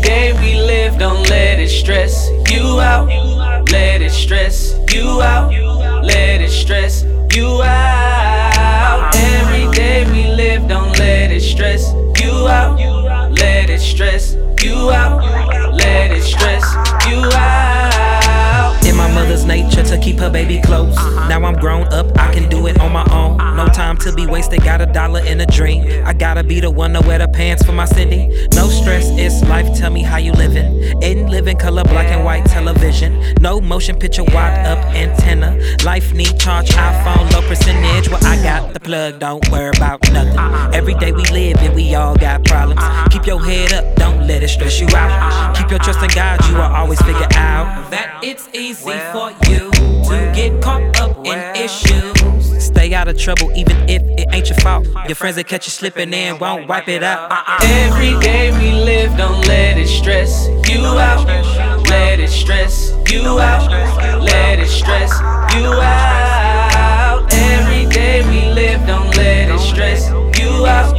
day we live, don't let it stress you out. Let it stress you out. Let it stress you out. Every day we live, don't let it stress you out. Let it stress you out. Let it stress you out. In my mother's nature to keep her baby close. Now I'm grown up, I can do it on my own. No time to be wasted, got a dollar in a dream. I gotta be the one to wear the pants for my Cindy. Tell me how you living. In living color, black and white television. No motion picture, wide up antenna. Life need charge, iPhone, low percentage. Well, I got the plug, don't worry about nothing. Every day we live and we all got problems. Keep your head up, don't let it stress you out. Keep your trust in God, you will always figure out that it's easy for you to get caught up in issues. Out of trouble even if it ain't your fault. Your friends that catch you slipping in won't wipe it out. Uh-uh. Every day we live, don't let it stress you out. Let it stress you out. Let it stress you out. Every day we live, don't let it stress you out.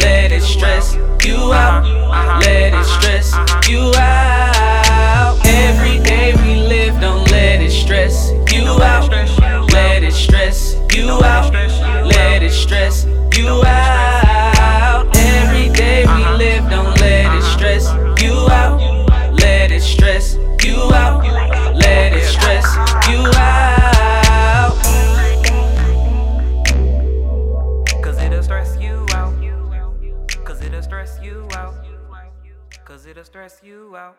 Let it stress you out. Let it stress you out. Every day we live, don't let it stress you out. Let it stress you out. Let it stress you out. Every day we uh-huh. live, don't let it uh-huh. stress you out. Let it stress you out. Let it stress you out. Cause it'll stress you out. Cause it'll stress you out. Cause it'll stress you out.